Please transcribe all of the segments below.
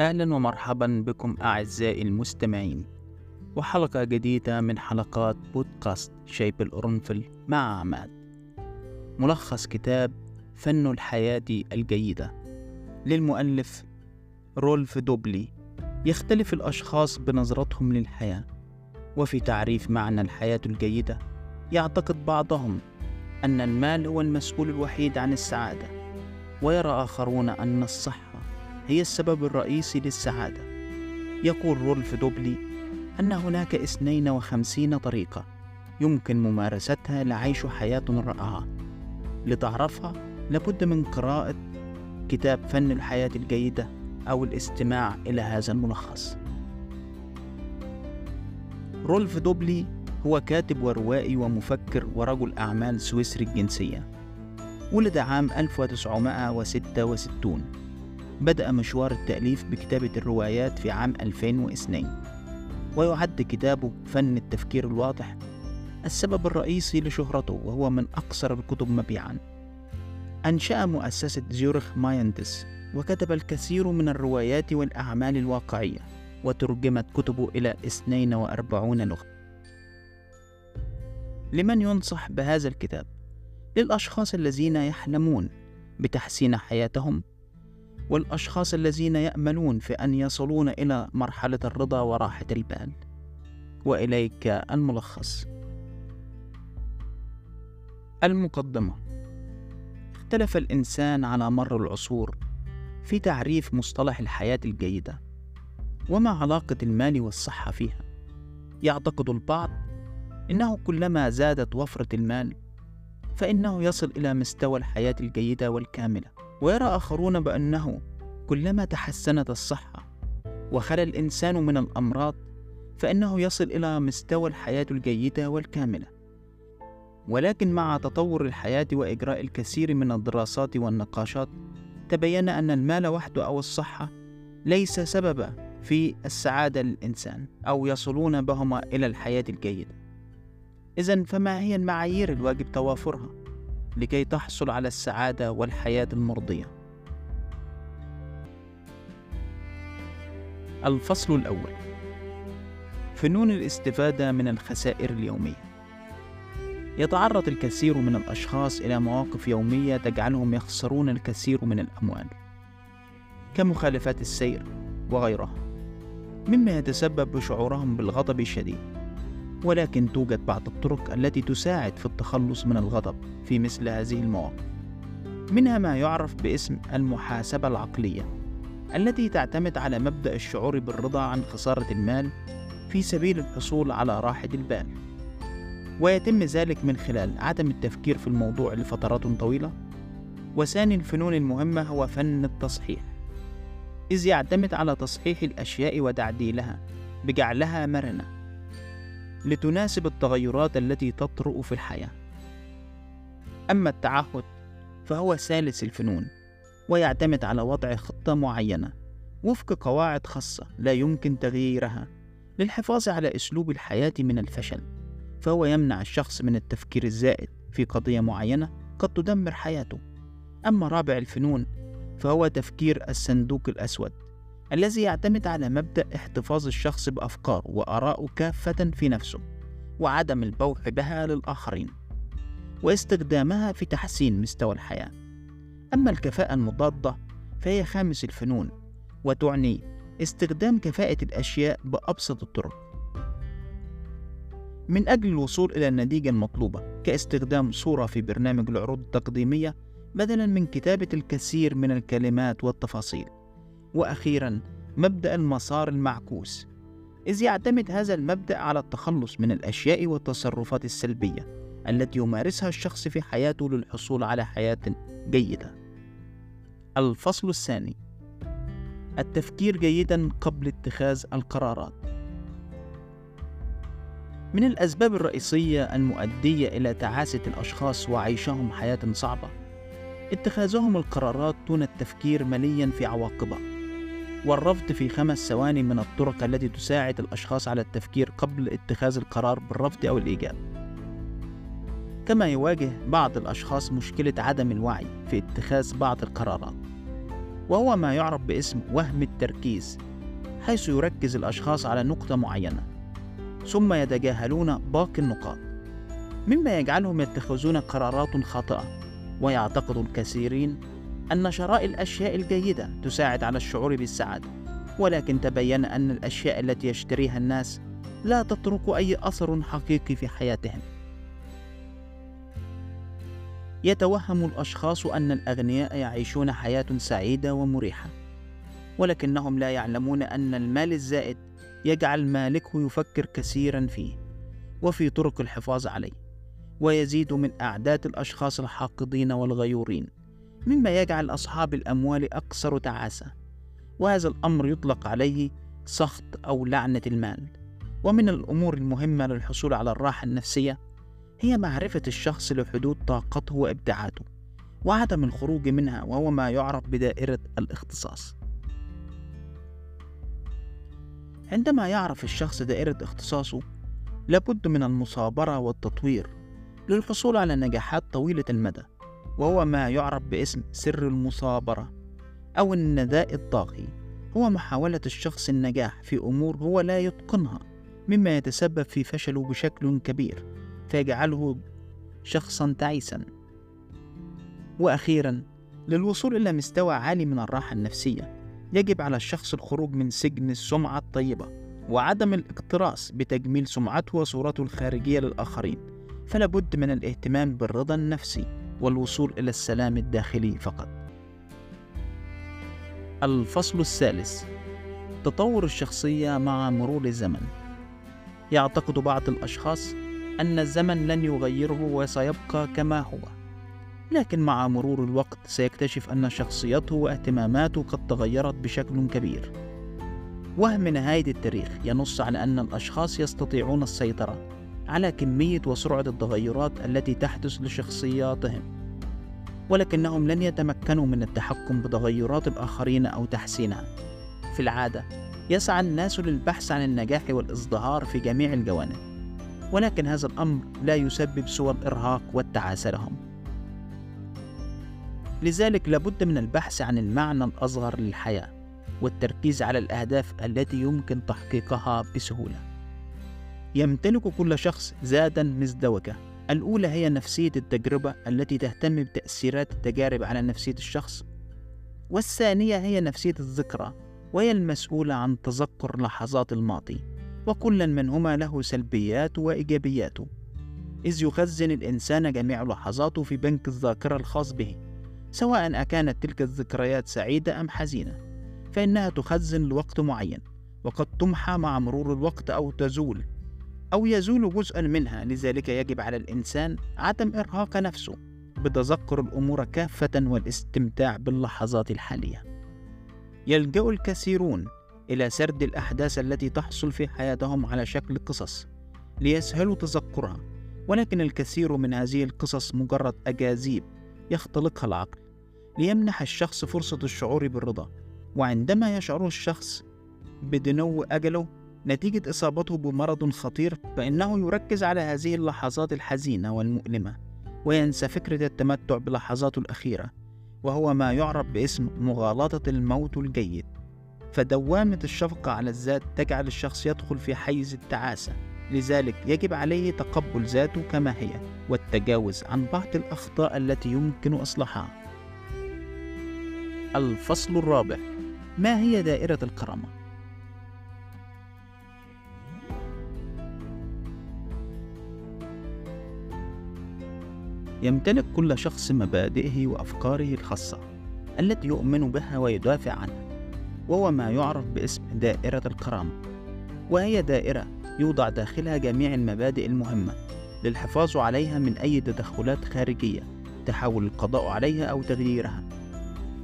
أهلا ومرحبا بكم أعزائي المستمعين. وحلقة جديدة من حلقات بودكاست شيب القرنفل مع عماد. ملخص كتاب فن الحياة الجيدة. للمؤلف رولف دوبلي. يختلف الأشخاص بنظرتهم للحياة. وفي تعريف معنى الحياة الجيدة يعتقد بعضهم أن المال هو المسؤول الوحيد عن السعادة. ويرى آخرون أن الصحة هي السبب الرئيسي للسعادة. يقول رولف دوبلي أن هناك اثنين وخمسين طريقة يمكن ممارستها لعيش حياة رائعة. لتعرفها لابد من قراءة كتاب فن الحياة الجيدة أو الاستماع إلى هذا الملخص. رولف دوبلي هو كاتب وروائي ومفكر ورجل أعمال سويسري الجنسية ولد عام 1966 بدأ مشوار التأليف بكتابة الروايات في عام 2002 ويعد كتابه فن التفكير الواضح السبب الرئيسي لشهرته وهو من أقصر الكتب مبيعا أنشأ مؤسسة زيورخ مايندس وكتب الكثير من الروايات والأعمال الواقعية وترجمت كتبه إلى 42 لغة لمن ينصح بهذا الكتاب؟ للأشخاص الذين يحلمون بتحسين حياتهم والأشخاص الذين يأملون في أن يصلون إلى مرحلة الرضا وراحة البال. وإليك الملخص. المقدمة. اختلف الإنسان على مر العصور في تعريف مصطلح الحياة الجيدة وما علاقة المال والصحة فيها. يعتقد البعض إنه كلما زادت وفرة المال فإنه يصل إلى مستوى الحياة الجيدة والكاملة. ويرى آخرون بأنه كلما تحسنت الصحة وخلى الإنسان من الأمراض فإنه يصل إلى مستوى الحياة الجيدة والكاملة. ولكن مع تطور الحياة وإجراء الكثير من الدراسات والنقاشات تبين أن المال وحده أو الصحة ليس سببا في السعادة للإنسان أو يصلون بهما إلى الحياة الجيدة. إذا فما هي المعايير الواجب توافرها؟ لكي تحصل على السعادة والحياة المرضية؟ الفصل الأول. فنون الاستفادة من الخسائر اليومية. يتعرض الكثير من الأشخاص إلى مواقف يومية تجعلهم يخسرون الكثير من الأموال. كمخالفات السير وغيرها. مما يتسبب بشعورهم بالغضب الشديد. ولكن توجد بعض الطرق التي تساعد في التخلص من الغضب في مثل هذه المواقف. منها ما يعرف باسم المحاسبة العقلية التي تعتمد على مبدأ الشعور بالرضا عن خسارة المال في سبيل الحصول على راحة البال. ويتم ذلك من خلال عدم التفكير في الموضوع لفترات طويلة. وثاني الفنون المهمة هو فن التصحيح إذ يعتمد على تصحيح الأشياء وتعديلها بجعلها مرنة. لتناسب التغيرات التي تطرأ في الحياة. أما التعهد فهو ثالث الفنون ويعتمد على وضع خطة معينة وفق قواعد خاصة لا يمكن تغييرها للحفاظ على أسلوب الحياة من الفشل فهو يمنع الشخص من التفكير الزائد في قضية معينة قد تدمر حياته. أما رابع الفنون فهو تفكير الصندوق الأسود الذي يعتمد على مبدأ احتفاظ الشخص بأفكاره وآرائه كافة في نفسه وعدم البوح بها للآخرين واستخدامها في تحسين مستوى الحياة. أما الكفاءة المضادة فهي خامس الفنون وتعني استخدام كفاءة الأشياء بأبسط الطرق. من أجل الوصول إلى النتيجة المطلوبة كاستخدام صورة في برنامج العروض التقديمية بدلا من كتابة الكثير من الكلمات والتفاصيل. وأخيرا مبدأ المسار المعكوس إذ يعتمد هذا المبدأ على التخلص من الأشياء والتصرفات السلبية التي يمارسها الشخص في حياته للحصول على حياة جيدة. الفصل الثاني التفكير جيدا قبل اتخاذ القرارات. من الأسباب الرئيسية المؤدية إلى تعاسة الأشخاص وعيشهم حياة صعبة اتخاذهم القرارات دون التفكير مليا في عواقبها والرفض في خمس ثواني من الطرق التي تساعد الأشخاص على التفكير قبل اتخاذ القرار بالرفض أو الإيجاب. كما يواجه بعض الأشخاص مشكلة عدم الوعي في اتخاذ بعض القرارات وهو ما يعرف باسم وهم التركيز حيث يركز الأشخاص على نقطة معينة ثم يتجاهلون باقي النقاط مما يجعلهم يتخذون قرارات خاطئة ويعتقد الكثيرين أن شراء الأشياء الجيدة تساعد على الشعور بالسعادة ولكن تبين أن الأشياء التي يشتريها الناس لا تترك أي أثر حقيقي في حياتهم. يتوهم الأشخاص أن الأغنياء يعيشون حياة سعيدة ومريحة ولكنهم لا يعلمون أن المال الزائد يجعل مالكه يفكر كثيرا فيه وفي طرق الحفاظ عليه ويزيد من أعداد الأشخاص الحاقدين والغيورين. مما يجعل أصحاب الأموال أكثر تعاسة وهذا الأمر يطلق عليه سخط أو لعنة المال. ومن الأمور المهمة للحصول على الراحة النفسية هي معرفة الشخص لحدود طاقته وإبداعاته وعدم الخروج منها وهو ما يعرف بدائرة الاختصاص. عندما يعرف الشخص دائرة اختصاصه لابد من المصابرة والتطوير للحصول على نجاحات طويلة المدى. وهو ما يعرف باسم سر المصابرة أو النداء الطاغي. هو محاولة الشخص النجاح في أمور هو لا يتقنها مما يتسبب في فشله بشكل كبير فيجعله شخصا تعيسا. وأخيرا للوصول إلى مستوى عالي من الراحة النفسية يجب على الشخص الخروج من سجن السمعة الطيبة وعدم الاكتراث بتجميل سمعته وصورته الخارجية للآخرين. فلا بد من الاهتمام بالرضا النفسي. والوصول إلى السلام الداخلي فقط. الفصل الثالث تطور الشخصية مع مرور الزمن. يعتقد بعض الأشخاص أن الزمن لن يغيره وسيبقى كما هو لكن مع مرور الوقت سيكتشف أن شخصيته واهتماماته قد تغيرت بشكل كبير. وهم نهاية التاريخ ينص على أن الأشخاص يستطيعون السيطرة. على كمية وسرعة التغيرات التي تحدث لشخصياتهم ولكنهم لن يتمكنوا من التحكم بتغيرات الآخرين أو تحسينها. في العادة يسعى الناس للبحث عن النجاح والازدهار في جميع الجوانب ولكن هذا الأمر لا يسبب سوى الإرهاق والتعاسة لهم. لذلك لابد من البحث عن المعنى الأصغر للحياة والتركيز على الأهداف التي يمكن تحقيقها بسهولة. يمتلك كل شخص ذاتا مزدوجة. الأولى هي نفسية التجربة التي تهتم بتأثيرات التجارب على نفسية الشخص. والثانية هي نفسية الذكرى وهي المسؤولة عن تذكر لحظات الماضي. وكل منهما له سلبيات وإيجابياته. إذ يخزن الإنسان جميع لحظاته في بنك الذاكرة الخاص به سواء أكانت تلك الذكريات سعيدة أم حزينة. فإنها تخزن لوقت معين وقد تمحى مع مرور الوقت أو تزول. أو يزول جزءا منها. لذلك يجب على الإنسان عدم إرهاق نفسه بتذكر الأمور كافة والاستمتاع باللحظات الحالية. يلجأ الكثيرون إلى سرد الأحداث التي تحصل في حياتهم على شكل قصص ليسهلوا تذكرها ولكن الكثير من هذه القصص مجرد أجاذيب يختلقها العقل ليمنح الشخص فرصة الشعور بالرضا. وعندما يشعر الشخص بدنو أجله نتيجة إصابته بمرض خطير فإنه يركز على هذه اللحظات الحزينة والمؤلمة وينسى فكرة التمتع بلحظاته الأخيرة وهو ما يعرف باسم مغالطة الموت الجيد فدوامة الشفقة على الذات تجعل الشخص يدخل في حيز التعاسة لذلك يجب عليه تقبل ذاته كما هي والتجاوز عن بعض الأخطاء التي يمكن إصلاحها الفصل الرابع ما هي دائرة الكرامة؟ يمتلك كل شخص مبادئه وأفكاره الخاصة التي يؤمن بها ويدافع عنها وهو ما يعرف باسم دائرة الكرامة وهي دائرة يوضع داخلها جميع المبادئ المهمة للحفاظ عليها من أي تدخلات خارجية تحاول القضاء عليها أو تغييرها.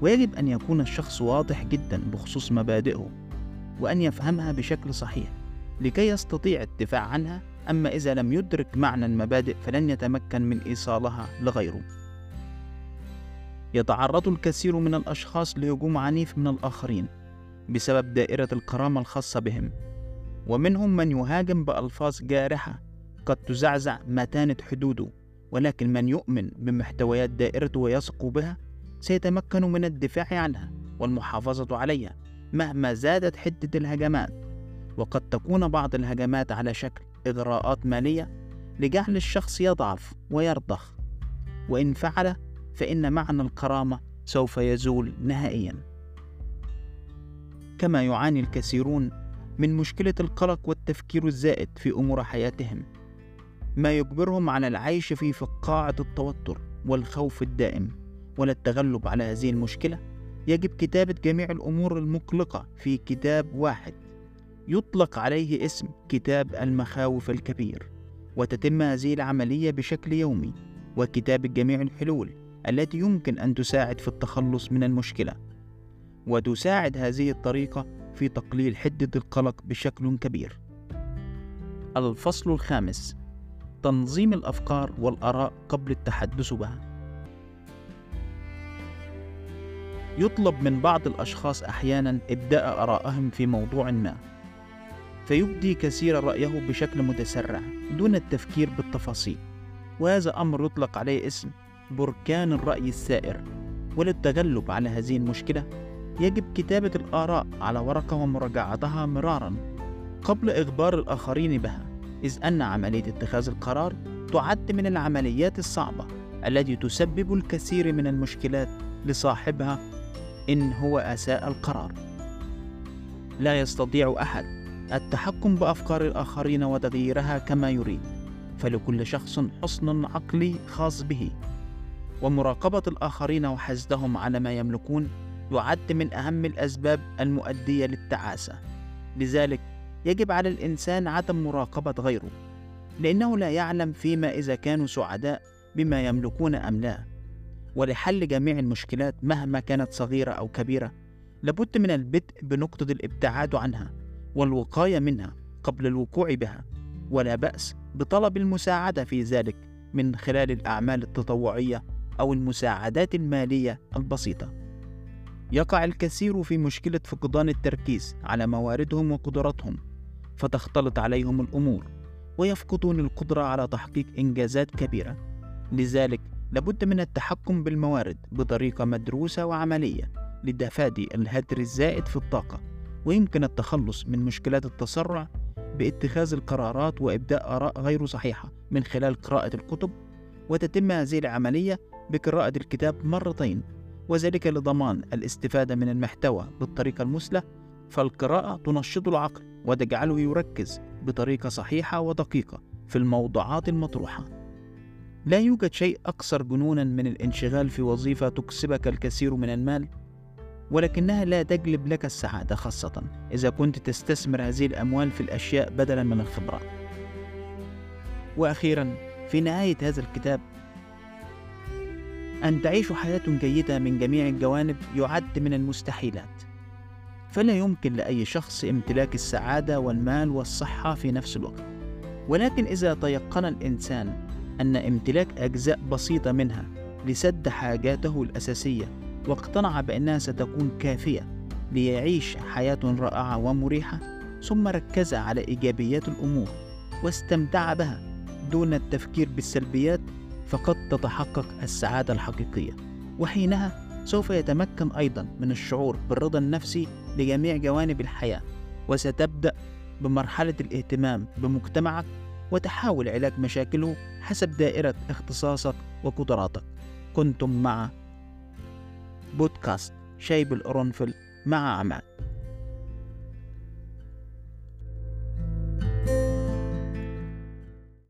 ويجب أن يكون الشخص واضح جدا بخصوص مبادئه وأن يفهمها بشكل صحيح لكي يستطيع الدفاع عنها أما إذا لم يدرك معنى المبادئ فلن يتمكن من إيصالها لغيره. يتعرض الكثير من الأشخاص لهجوم عنيف من الآخرين بسبب دائرة الكرامة الخاصة بهم ومنهم من يهاجم بألفاظ جارحة قد تزعزع متانة حدوده ولكن من يؤمن بمحتويات دائرته ويثق بها سيتمكن من الدفاع عنها والمحافظة عليها مهما زادت حدة الهجمات وقد تكون بعض الهجمات على شكل إغراءات مالية لجعل الشخص يضعف ويرضخ وإن فعل فإن معنى الكرامة سوف يزول نهائيا. كما يعاني الكثيرون من مشكلة القلق والتفكير الزائد في أمور حياتهم. ما يجبرهم على العيش في فقاعة التوتر والخوف الدائم وللتغلب على هذه المشكلة يجب كتابة جميع الأمور المقلقة في كتاب واحد. يطلق عليه اسم كتاب المخاوف الكبير وتتم هذه العملية بشكل يومي وكتابة جميع الحلول التي يمكن أن تساعد في التخلص من المشكلة وتساعد هذه الطريقة في تقليل حدة القلق بشكل كبير. الفصل الخامس تنظيم الأفكار والآراء قبل التحدث بها. يطلب من بعض الأشخاص أحيانا إبداء آرائهم في موضوع ما، فيبدي كثير رأيه بشكل متسرع دون التفكير بالتفاصيل، وهذا أمر يطلق عليه اسم بركان الرأي السائر، وللتغلب على هذه المشكلة يجب كتابة الآراء على ورقة ومراجعتها مرارا قبل إخبار الآخرين بها إذ أن عملية اتخاذ القرار تعد من العمليات الصعبة التي تسبب الكثير من المشكلات لصاحبها إن هو أساء القرار. لا يستطيع أحد التحكم بأفكار الآخرين وتغييرها كما يريد فلكل شخص حصن عقلي خاص به. ومراقبة الآخرين وحسدهم على ما يملكون يعد من أهم الأسباب المؤدية للتعاسة. لذلك يجب على الإنسان عدم مراقبة غيره لأنه لا يعلم فيما إذا كانوا سعداء بما يملكون أم لا. ولحل جميع المشكلات مهما كانت صغيرة أو كبيرة لابد من البدء بنقطة الابتعاد عنها. والوقاية منها قبل الوقوع بها ولا بأس بطلب المساعدة في ذلك من خلال الأعمال التطوعية أو المساعدات المالية البسيطة. يقع الكثير في مشكلة فقدان التركيز على مواردهم وقدراتهم فتختلط عليهم الأمور ويفقدون القدرة على تحقيق إنجازات كبيرة. لذلك لابد من التحكم بالموارد بطريقة مدروسة وعملية لتفادي الهدر الزائد في الطاقة. ويمكن التخلص من مشكلات التسرع باتخاذ القرارات وإبداء آراء غير صحيحة من خلال قراءة الكتب وتتم هذه العملية بقراءة الكتاب مرتين وذلك لضمان الاستفادة من المحتوى بالطريقة المثلى فالقراءة تنشط العقل وتجعله يركز بطريقة صحيحة ودقيقة في الموضوعات المطروحة. لا يوجد شيء أكثر جنونا من الانشغال في وظيفة تكسبك الكثير من المال ولكنها لا تجلب لك السعادة خاصة إذا كنت تستثمر هذه الأموال في الأشياء بدلا من الخبرات. وأخيرا في نهاية هذا الكتاب أن تعيشوا حياة جيدة من جميع الجوانب يعد من المستحيلات فلا يمكن لأي شخص امتلاك السعادة والمال والصحة في نفس الوقت ولكن إذا تيقن الإنسان أن امتلاك أجزاء بسيطة منها لسد حاجاته الأساسية واقتنع بأنها ستكون كافية ليعيش حياة رائعة ومريحة ثم ركز على إيجابيات الأمور واستمتع بها دون التفكير بالسلبيات فقد تتحقق السعادة الحقيقية. وحينها سوف يتمكن أيضا من الشعور بالرضا النفسي لجميع جوانب الحياة وستبدأ بمرحلة الاهتمام بمجتمعك وتحاول علاج مشاكله حسب دائرة اختصاصك وقدراتك. كنتم مع بودكاست شاي بالقرنفل مع عماد.